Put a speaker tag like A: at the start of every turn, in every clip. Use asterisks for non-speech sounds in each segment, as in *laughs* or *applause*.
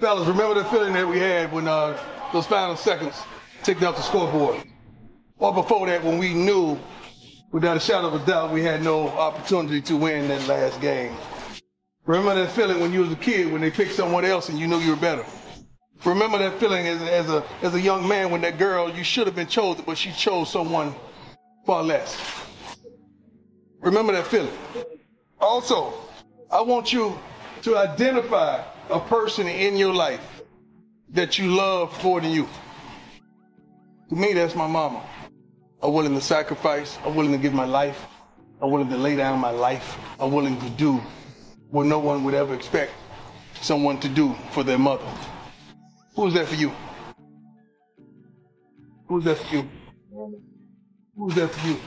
A: Fellas, remember the feeling that we had when uh, those final seconds ticked up the scoreboard? Or before that, when we knew without a shadow of a doubt we had no opportunity to win that last game. Remember that feeling when you was a kid when they picked someone else and you knew you were better. Remember that feeling as, as a as a young man when that girl you should have been chosen, but she chose someone far less. Remember that feeling. Also, I want you to identify a person in your life that you love more than you. To me, that's my mama. I'm willing to sacrifice. I'm willing to give my life. I'm willing to lay down my life. I'm willing to do what no one would ever expect someone to do for their mother. Who's that for you? Who's that for you? Who's that for you?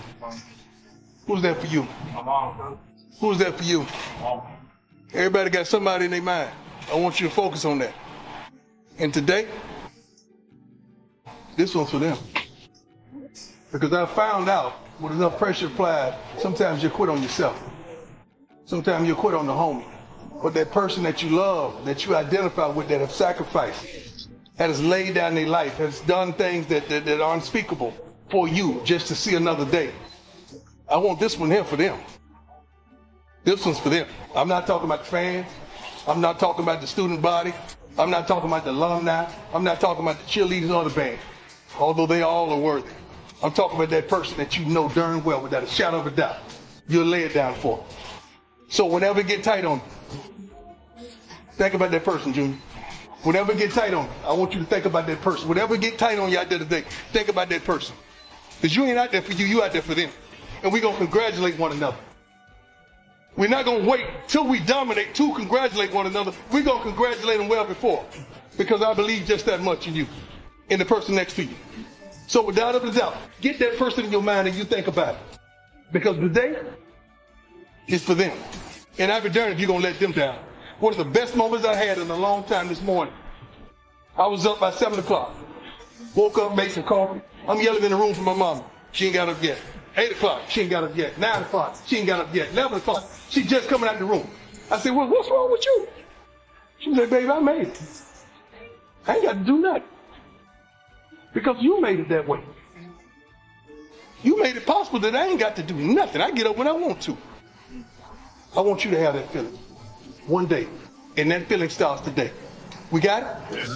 A: Who's that for you?
B: My mom.
A: Who's that for you? Everybody got somebody in their mind. I want you to focus on that. And today, this one's for them. Because I found out with enough pressure applied, sometimes you quit on yourself. Sometimes you quit on the homie. But that person that you love, that you identify with, that have sacrificed, that has laid down their life, has done things that, that, that are unspeakable for you just to see another day. I want this one here for them. This one's for them. I'm not talking about the fans. I'm not talking about the student body. I'm not talking about the alumni. I'm not talking about the cheerleaders or the band, although they all are worthy. I'm talking about that person that you know darn well, without a shadow of a doubt, you'll lay it down for. So whenever it get tight on you, think about that person, Junior. Whenever it get tight on you, I want you to think about that person. Whenever it get tight on you out there today, think about that person. Because you ain't out there for you, you out there for them. And we're going to congratulate one another. We're not going to wait till we dominate to congratulate one another. We're going to congratulate them well before. Because I believe just that much in you, in the person next to you. So without a doubt, get that person in your mind and you think about it. Because today is for them. And I'd be darned if you're going to let them down. One of the best moments I had in a long time this morning. I was up by 7 o'clock. Woke up, made some coffee. I'm yelling in the room for my mama. She ain't got up yet. 8 o'clock, she ain't got up yet. 9 o'clock, she ain't got up yet. 11 o'clock, she just coming out the room. I said, well, what's wrong with you? She said, baby, I made it. I ain't got to do nothing. Because you made it that way. You made it possible that I ain't got to do nothing. I get up when I want to. I want you to have that feeling. One day. And that feeling starts today. We got it?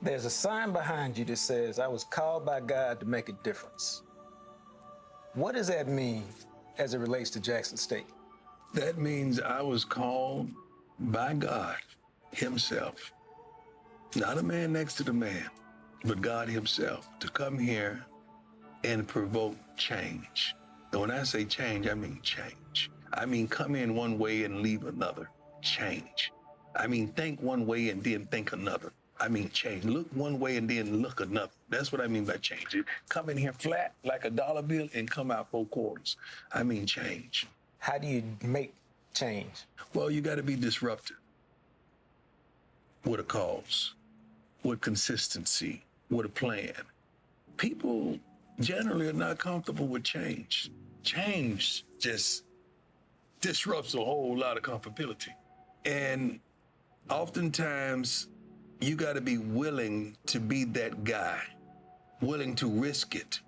C: There's a sign behind you that says, I was called by God to make a difference. What does that mean as it relates to Jackson State?
D: That means I was called by God Himself, not a man next to the man, but God Himself, to come here and provoke change. And when I say change, I mean change. I mean come in one way and leave another. Change. I mean think one way and then think another. I mean change. Look one way and then look another. That's what I mean by change. Come in here flat like a dollar bill and come out four quarters. I mean change.
C: How do you make change?
D: Well, you got to be disruptive with a cause, with consistency, with a plan. People generally are not comfortable with change. Change just disrupts a whole lot of comfortability. And oftentimes, you got to be willing to be that guy, willing to risk it,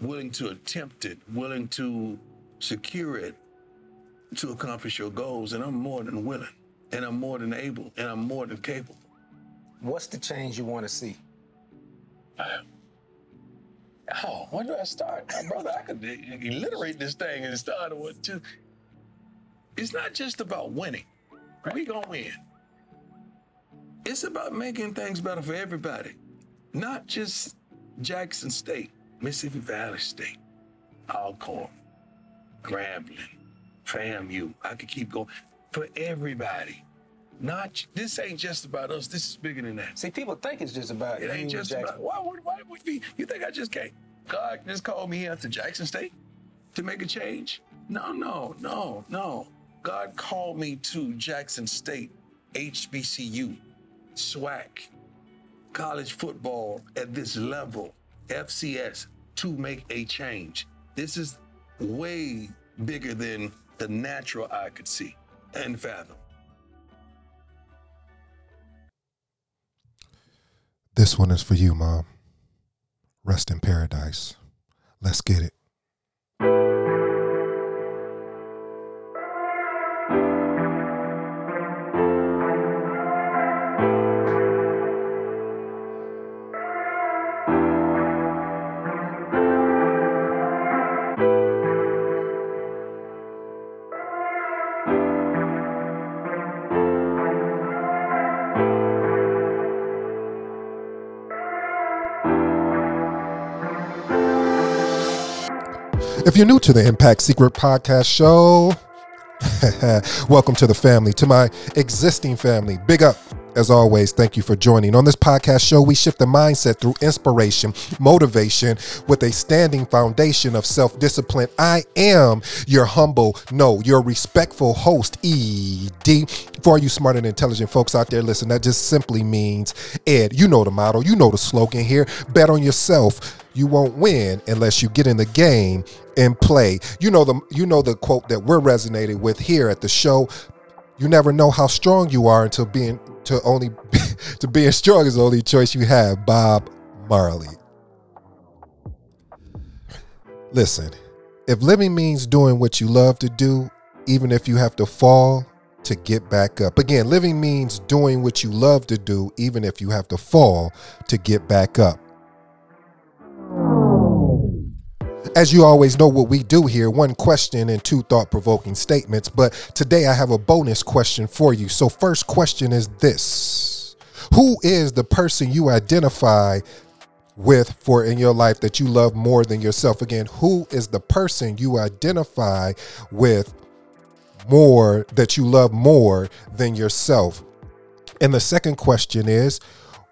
D: willing to attempt it, willing to secure it to accomplish your goals. And I'm more than willing, and I'm more than able, and I'm more than capable.
C: What's the change you want to see? *sighs*
D: Oh, where do I start? Brother, I could alliterate this thing and start with just. It's not just about winning. We gonna win. It's about making things better for everybody, not just Jackson State, Mississippi Valley State, Alcorn, Grambling, FAMU. I could keep going for everybody. Not this ain't just about us. This is bigger than that.
C: See, people think it's just about
D: It
C: you
D: ain't just
C: Jackson.
D: about why would why would be you think I just came God just called me here to Jackson State to make a change? No, no, no, no. God called me to Jackson State, HBCU, SWAC, college football at this level, FCS, to make a change. This is way bigger than the natural eye could see and fathom.
B: This one is for you, Mom. Rest in paradise. Let's get it. If you're new to the Impact Secret Podcast Show, *laughs* welcome to the family, to my existing family. Big up. As always, thank you for joining. On this podcast show, we shift the mindset through inspiration, motivation, with a standing foundation of self discipline. I am your humble, no, your respectful host, ED. For you smart and intelligent folks out there, listen, that just simply means Ed. You know the motto, you know the slogan here bet on yourself. You won't win unless you get in the game and play. You know the you know the quote that we're resonating with here at the show. You never know how strong you are until being to only *laughs* to being strong is the only choice you have. Bob Marley. Listen, if living means doing what you love to do, even if you have to fall to get back up. Again, living means doing what you love to do, even if you have to fall to get back up. As you always know what we do here, one question and two thought provoking statements. But today I have a bonus question for you. So, first question is this Who is the person you identify with for in your life that you love more than yourself? Again, who is the person you identify with more that you love more than yourself? And the second question is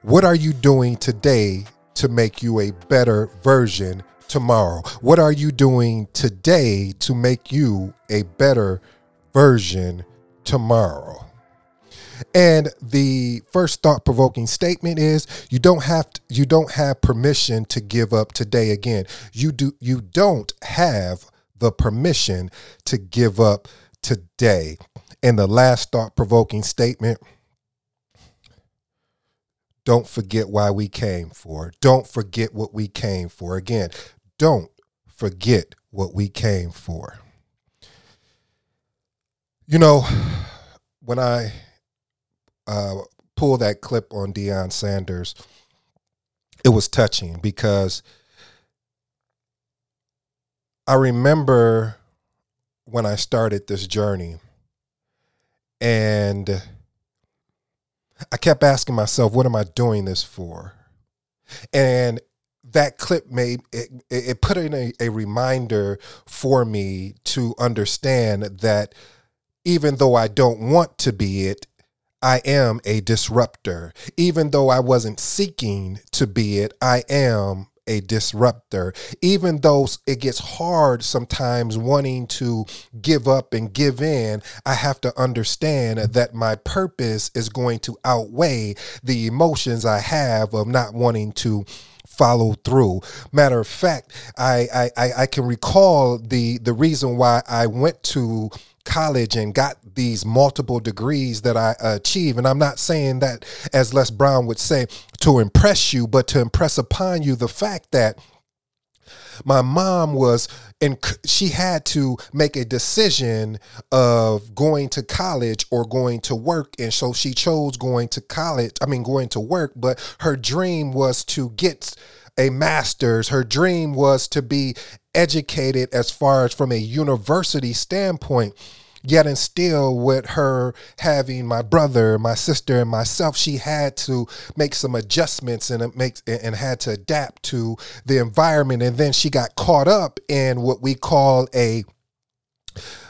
B: What are you doing today to make you a better version tomorrow? What are you doing today to make you a better version tomorrow? And the first thought-provoking statement is you don't have to, you don't have permission to give up today again. You do you don't have the permission to give up today. And the last thought-provoking statement don't forget why we came for. Don't forget what we came for. Again, don't forget what we came for. You know, when I uh, pull that clip on Deion Sanders, it was touching because I remember when I started this journey and I kept asking myself, what am I doing this for? And that clip made it, it put in a, a reminder for me to understand that even though I don't want to be it, I am a disruptor. Even though I wasn't seeking to be it, I am a disruptor. Even though it gets hard sometimes wanting to give up and give in, I have to understand that my purpose is going to outweigh the emotions I have of not wanting to follow through. Matter of fact, I, I I can recall the the reason why I went to college and got these multiple degrees that I achieve. And I'm not saying that, as Les Brown would say, to impress you, but to impress upon you the fact that my mom was and she had to make a decision of going to college or going to work. And so she chose going to college i mean going to work but her dream was to get a master's. Her dream was to be educated as far as from a university standpoint Yet and still, with her having my brother, my sister, and myself, she had to make some adjustments and it makes and had to adapt to the environment. And then she got caught up in what we call a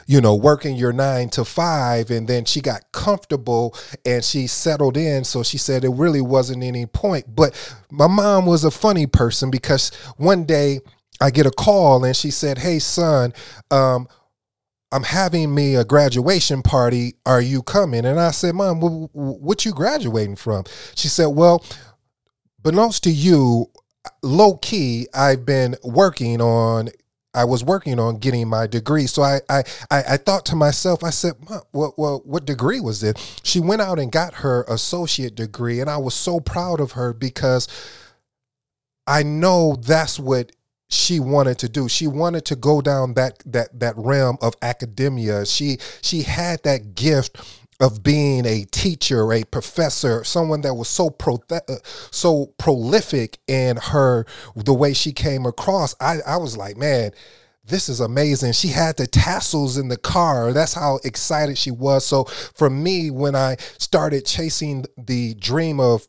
B: you know, working your nine to five. And then she got comfortable and she settled in. So she said it really wasn't any point. But my mom was a funny person because one day I get a call and she said, Hey, son, um, I'm having me a graduation party. Are you coming? And I said, Mom, what you graduating from? She said, Well, belongs to you. Low key, I've been working on I was working on getting my degree. So I I I, I thought to myself, I said, well, well, what degree was it? She went out and got her associate degree, and I was so proud of her because I know that's what she wanted to do. She wanted to go down that that that realm of academia. She she had that gift of being a teacher, a professor, someone that was so pro uh, so prolific in her the way she came across. I I was like, man, this is amazing. She had the tassels in the car. That's how excited she was. So for me, when I started chasing the dream of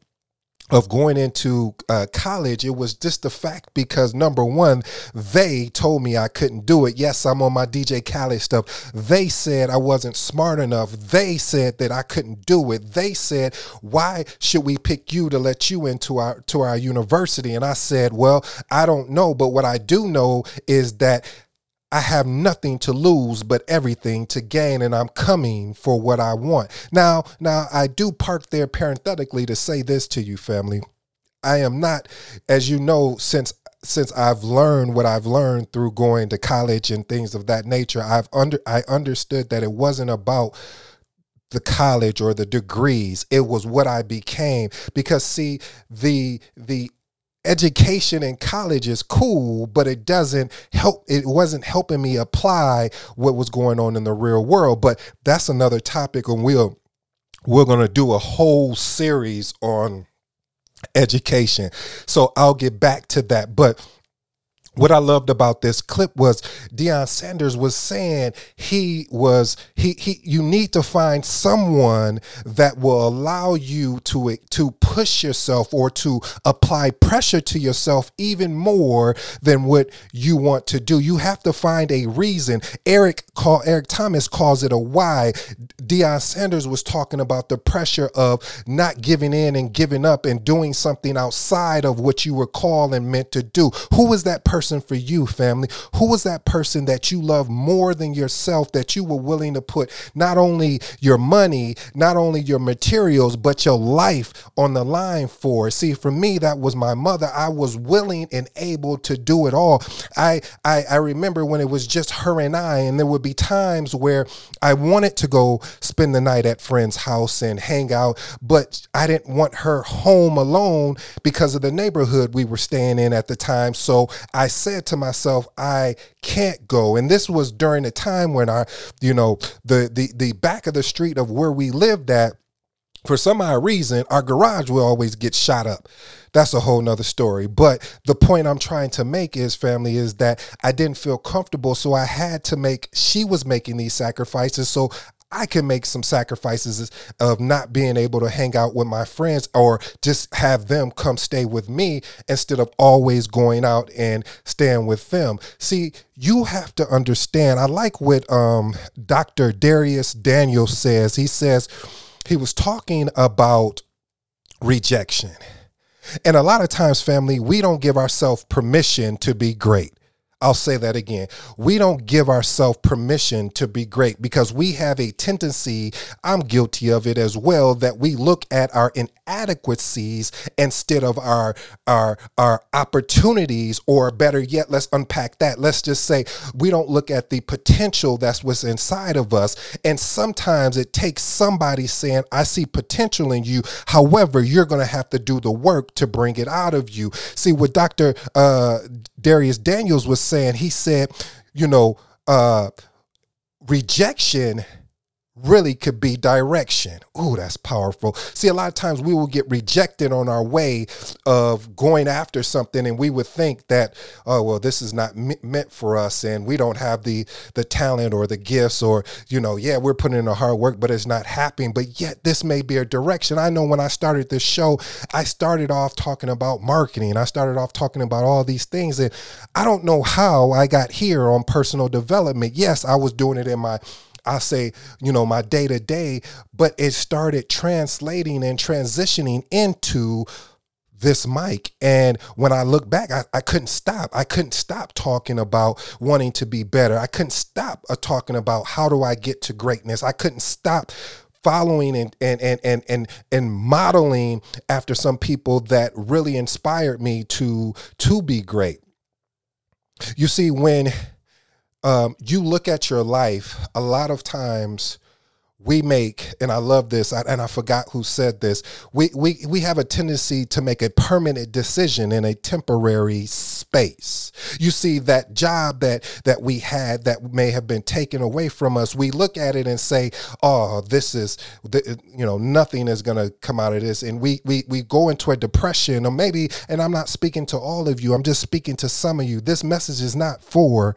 B: of going into uh, college, it was just the fact because number one, they told me I couldn't do it. Yes, I'm on my DJ Khaled stuff. They said I wasn't smart enough. They said that I couldn't do it. They said, "Why should we pick you to let you into our to our university?" And I said, "Well, I don't know, but what I do know is that I have nothing to lose but everything to gain and I'm coming for what I want. Now, now I do park there parenthetically to say this to you family. I am not as you know since since I've learned what I've learned through going to college and things of that nature, I've under I understood that it wasn't about the college or the degrees it was what i became because see the the education in college is cool, but it doesn't help. It wasn't helping me apply what was going on in the real world. But that's another topic, and we'll we're gonna do a whole series on education. So I'll get back to that. But what I loved about this clip was Deion Sanders was saying he was he he you need to find someone that will allow you to to push yourself or to apply pressure to yourself even more than what you want to do. You have to find a reason. Eric call Eric Thomas calls it a why. Deion Sanders was talking about the pressure of not giving in and giving up and doing something outside of what you were called and meant to do. Who was that person? Person for you, family? Who was that person that you love more than yourself that you were willing to put not only your money, not only your materials, but your life on the line for? See, for me, that was my mother. I was willing and able to do it all. I, I, I remember when it was just her and I, and there would be times where I wanted to go spend the night at friend's house and hang out, but I didn't want her home alone because of the neighborhood we were staying in at the time. So I said to myself, I can't go. And this was during a time when I, you know, the the the back of the street of where we lived at for some odd reason, our garage will always get shot up. That's a whole nother story. But the point I'm trying to make is, family, is that I didn't feel comfortable. So I had to make, she was making these sacrifices. So I can make some sacrifices of not being able to hang out with my friends or just have them come stay with me instead of always going out and staying with them. See, you have to understand. I like what um, Dr. Dharius Daniels says. He says he was talking about rejection. And a lot of times, family, we don't give ourselves permission to be great. I'll say that again. We don't give ourselves permission to be great because we have a tendency, I'm guilty of it as well, that we look at our inadequacies instead of our our our opportunities or better yet, let's unpack that. Let's just say we don't look at the potential that's what's inside of us. And sometimes it takes somebody saying, I see potential in you. However, you're going to have to do the work to bring it out of you. See, what Dr. Uh, Dharius Daniels was saying, he said, you know, uh, rejection really could be direction. Ooh, that's powerful. See, a lot of times we will get rejected on our way of going after something, and we would think that, oh, well, this is not meant for us, and we don't have the the talent or the gifts, or you know, yeah, we're putting in the hard work, but it's not happening. But yet, this may be a direction. I know when I started this show, I started off talking about marketing. I started off talking about all these things, and I don't know how I got here on personal development. Yes, I was doing it in my I say, you know, my day to day, but it started translating and transitioning into this mic. And when I look back, I, I couldn't stop. I couldn't stop talking about wanting to be better. I couldn't stop uh, talking about how do I get to greatness. I couldn't stop following and and and and and, and modeling after some people that really inspired me to to be great. You see, when um, you look at your life, a lot of times we make, and I love this, and I forgot who said this. We we we have a tendency to make a permanent decision in a temporary space. You see that job that that we had that may have been taken away from us. We look at it and say, "Oh, this is, you know, nothing is going to come out of this," and we we we go into a depression, or maybe. And I'm not speaking to all of you. I'm just speaking to some of you. This message is not for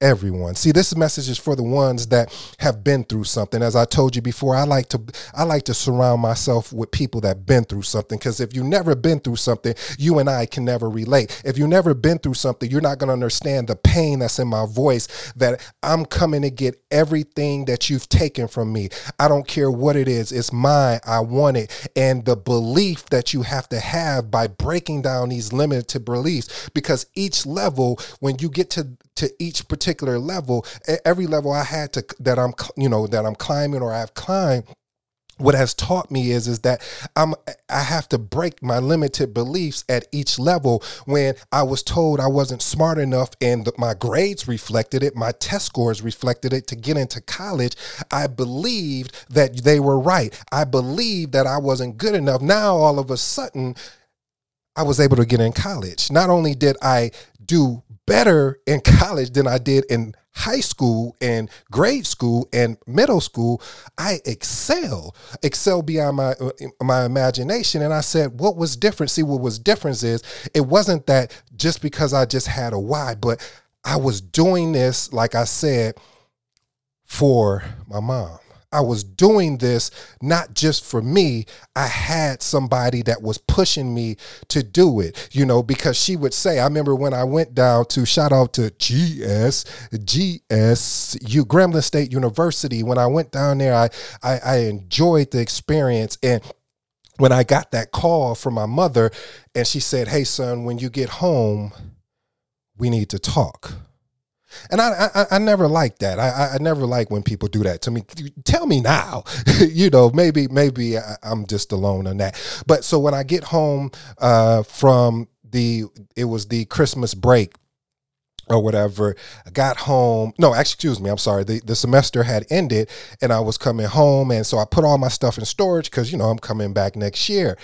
B: everyone. See, this message is for the ones that have been through something. As I told you before, I like to I like to surround myself with people that been through something because if you've never been through something, you and I can never relate. If you never been through something, you're not going to understand the pain that's in my voice that I'm coming to get everything that you've taken from me. I don't care what it is. It's mine. I want it. And the belief that you have to have by breaking down these limited beliefs because each level when you get to to each particular level. Every level i had to that i'm you know that i'm climbing or i've climbed what has taught me is is that I'm I have to break my limited beliefs at each level. When I was told I wasn't smart enough and the, my grades reflected it my test scores reflected it to get into college I believed that they were right. I believed that I wasn't good enough. Now all of a sudden I was able to get in college. Not only did I do better in college than I did in high school and grade school and middle school i excel. Excel beyond my uh, my imagination. And i said what was different? See what was different is it wasn't that just because i just had a why but i was doing this like i said for my mom I was doing this not just for me. I had somebody that was pushing me to do it, you know, because she would say, I remember when I went down to shout out to GS, GSU, Grambling State University. When I went down there, I, I, I enjoyed the experience. And when I got that call from my mother and she said, Hey, son, when you get home, we need to talk. And I, I, I never like that. I, I never like when people do that to me. Tell me now, *laughs* you know. Maybe, maybe I, am just alone on that. But so when I get home uh, from the, it was the Christmas break or whatever. I got home. No, excuse me. I'm sorry. The, the semester had ended and I was coming home. And so I put all my stuff in storage because, you know, I'm coming back next year.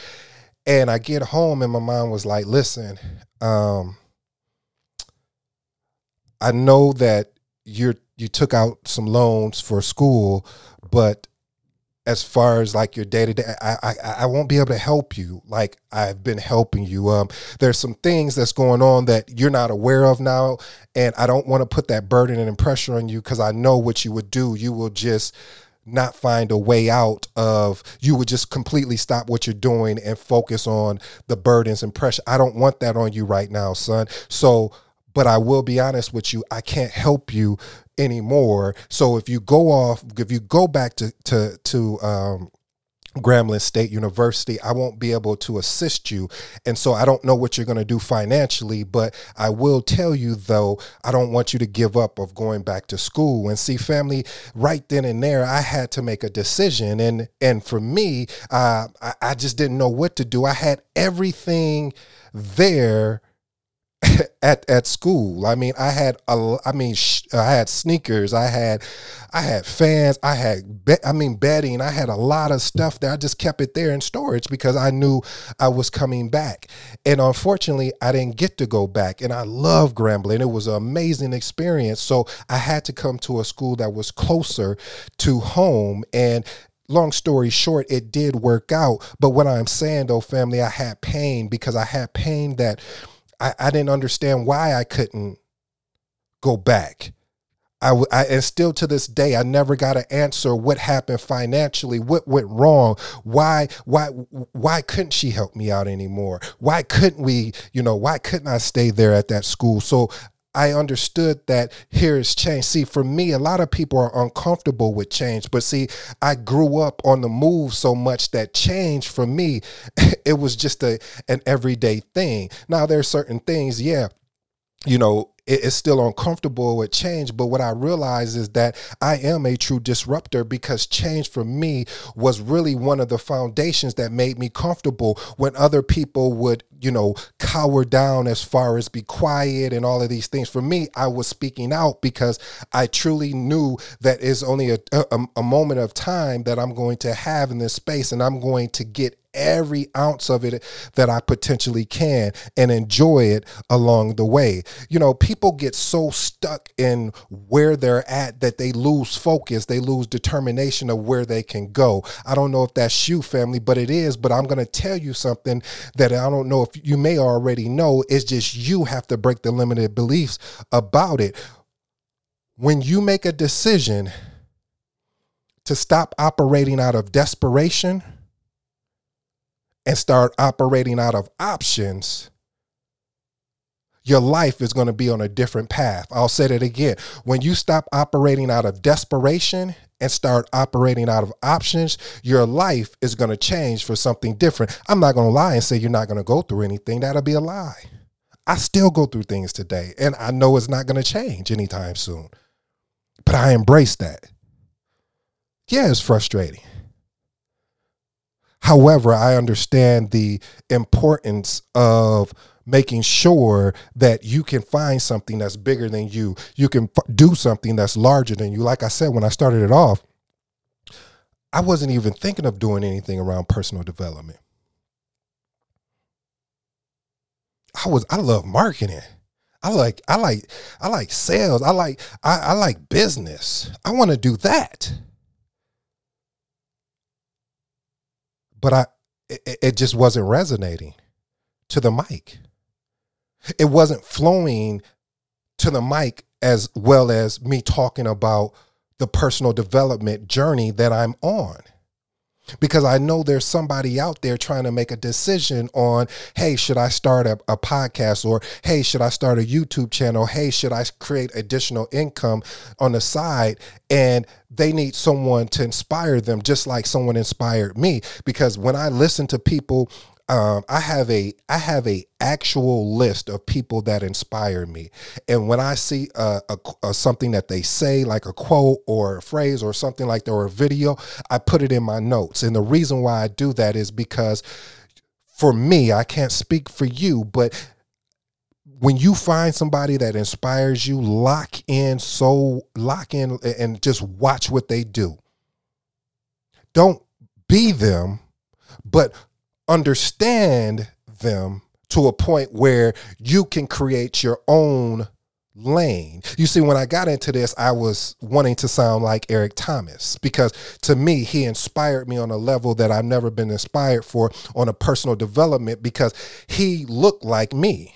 B: And I get home and my mom was like, listen, um, I know that you're you took out some loans for school, but as far as like your day to day, I, I I won't be able to help you like I've been helping you. Um, there's some things that's going on that you're not aware of now, and I don't want to put that burden and pressure on you because I know what you would do. You will just not find a way out of you would just completely stop what you're doing and focus on the burdens and pressure. I don't want that on you right now, son. So but I will be honest with you, I can't help you anymore. So if you go off, if you go back to to to um, Grambling State University, I won't be able to assist you. And so I don't know what you're going to do financially, but I will tell you though, I don't want you to give up of going back to school. And see, family, right then and there, I had to make a decision. And and for me, uh, I, I just didn't know what to do. I had everything there *laughs* at at school. I mean, I had a, I mean, sh- I had sneakers. I had, I had fans. I had, be- I mean, bedding. I had a lot of stuff that I just kept it there in storage because I knew I was coming back. And unfortunately, I didn't get to go back. And I love Grambling. It was an amazing experience. So I had to come to a school that was closer to home. And long story short, it did work out. But what I'm saying though, family, I had pain because I had pain that I, I didn't understand why I couldn't go back. I, I, and still to this day, I never got an answer. What happened financially? What went wrong? Why, why, why couldn't she help me out anymore? Why couldn't we, you know, why couldn't I stay there at that school? So I understood that here is change. See, for me, a lot of people are uncomfortable with change, but see, I grew up on the move so much that change for me, *laughs* it was just a an everyday thing. Now there are certain things, yeah, you know, it's still uncomfortable with change. But what I realize is that I am a true disruptor because change for me was really one of the foundations that made me comfortable when other people would, you know, cower down as far as be quiet and all of these things. For me, I was speaking out because I truly knew that is only a, a, a moment of time that I'm going to have in this space and I'm going to get every ounce of it that I potentially can and enjoy it along the way. You know, people get so stuck in where they're at that they lose focus, they lose determination of where they can go. I don't know if that's you, family, but it is. But I'm going to tell you something that I don't know if you may already know. It's just you have to break the limited beliefs about it. When you make a decision to stop operating out of desperation, and start operating out of options, your life is going to be on a different path. I'll say that again. When you stop operating out of desperation and start operating out of options, your life is going to change for something different. I'm not going to lie and say you're not going to go through anything. That'll be a lie. I still go through things today, and I know it's not going to change anytime soon. But I embrace that. Yeah, it's frustrating. However, I understand the importance of making sure that you can find something that's bigger than you. You can f- do something that's larger than you. Like I said, when I started it off, I wasn't even thinking of doing anything around personal development. I was I love marketing. I like I like I like sales. I like I, I like business. I want to do that. But I it, it just wasn't resonating to the mic. It wasn't flowing to the mic as well as me talking about the personal development journey that I'm on because I know there's somebody out there trying to make a decision on, hey, should I start a, a, podcast? Or, hey, should I start a YouTube channel? Hey, should I create additional income on the side? And they need someone to inspire them, just like someone inspired me. Because when I listen to people um, I have a I have a actual list of people that inspire me, and when I see a, a, a, something that they say, like a quote or a phrase or something like that, or a video, I put it in my notes. And the reason why I do that is because, for me, I can't speak for you, but when you find somebody that inspires you, lock in so lock in and just watch what they do. Don't be them, but understand them to a point where you can create your own lane. You see, when I got into this, I was wanting to sound like Eric Thomas because to me, he inspired me on a level that I've never been inspired for on a personal development because he looked like me.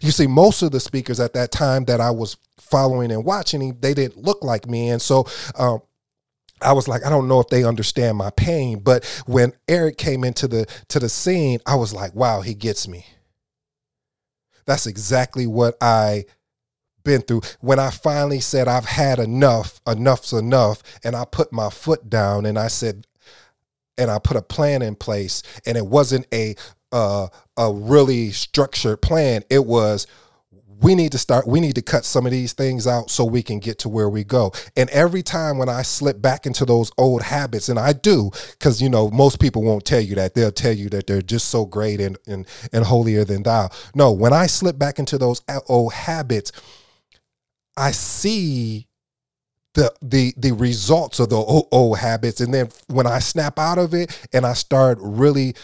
B: You see, most of the speakers at that time that I was following and watching, they didn't look like me. And so um, I was like, I don't know if they understand my pain. But when Eric came into the to the scene, I was like, wow, he gets me. That's exactly what I been through. When I finally said I've had enough, enough's enough, and I put my foot down and I said, and I put a plan in place, and it wasn't a uh, a really structured plan. It was we need to start we need to cut some of these things out so we can get to where we go. And every time when i slip back into those old habits and i do because you know most people won't tell you that. They'll tell you that they're just so great and and, and holier than thou. No when i slip back into those old habits i see the the the results of the old, old habits. And then when i snap out of it and i start really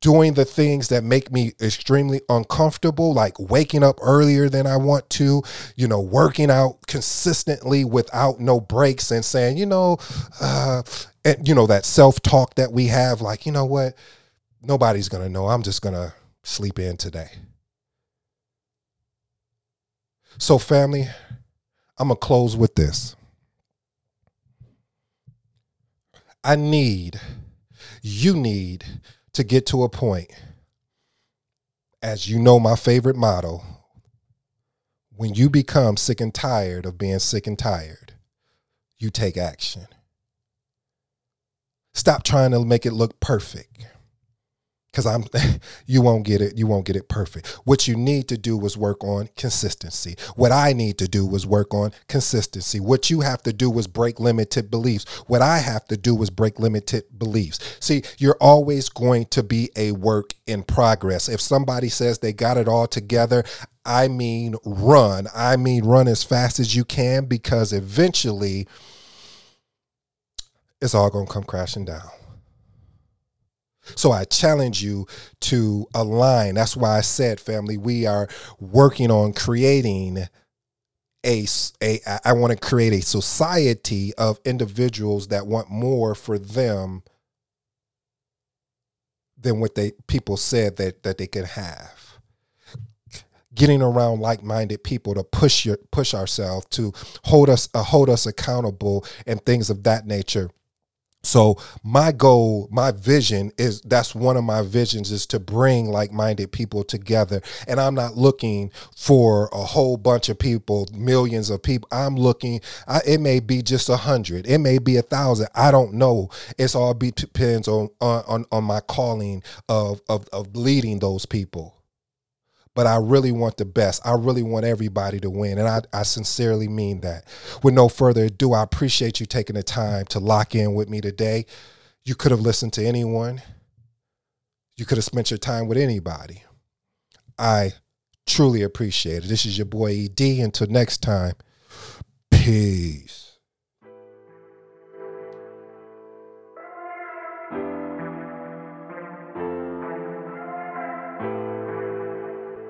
B: doing the things that make me extremely uncomfortable, like waking up earlier than I want to, you know, working out consistently without no breaks and saying, you know, uh, and you know, that self talk that we have, like, you know what, nobody's gonna know. I'm just gonna sleep in today. So, family, I'm gonna close with this. I need, you need to get to a point, as you know, my favorite motto when you become sick and tired of being sick and tired, you take action. Stop trying to make it look perfect. Because I'm *laughs* you won't get it you won't get it perfect. What you need to do is work on consistency. What I need to do is work on consistency. What you have to do is break limited beliefs. What I have to do is break limited beliefs. See, you're always going to be a work in progress. If somebody says they got it all together, I mean run. I mean run as fast as you can because eventually it's all going to come crashing down. So I challenge you to align. That's why I said, family, we are working on creating a, a I want to create a society of individuals that want more for them than what they people said that that they could have. Getting around like-minded people to push your push ourselves to hold us uh, hold us accountable and things of that nature so my goal, my vision is that's one of my visions is to bring like-minded people together. And I'm not looking for a whole bunch of people, millions of people. I'm looking. I, it may be just a hundred. It may be a thousand. I don't know. It's all depends on on on my calling of of of leading those people but I really want the best. I really want everybody to win. And I, I sincerely mean that. With no further ado, I appreciate you taking the time to lock in with me today. You could have listened to anyone, you could have spent your time with anybody. I truly appreciate it. This is your boy ED. Until next time, peace.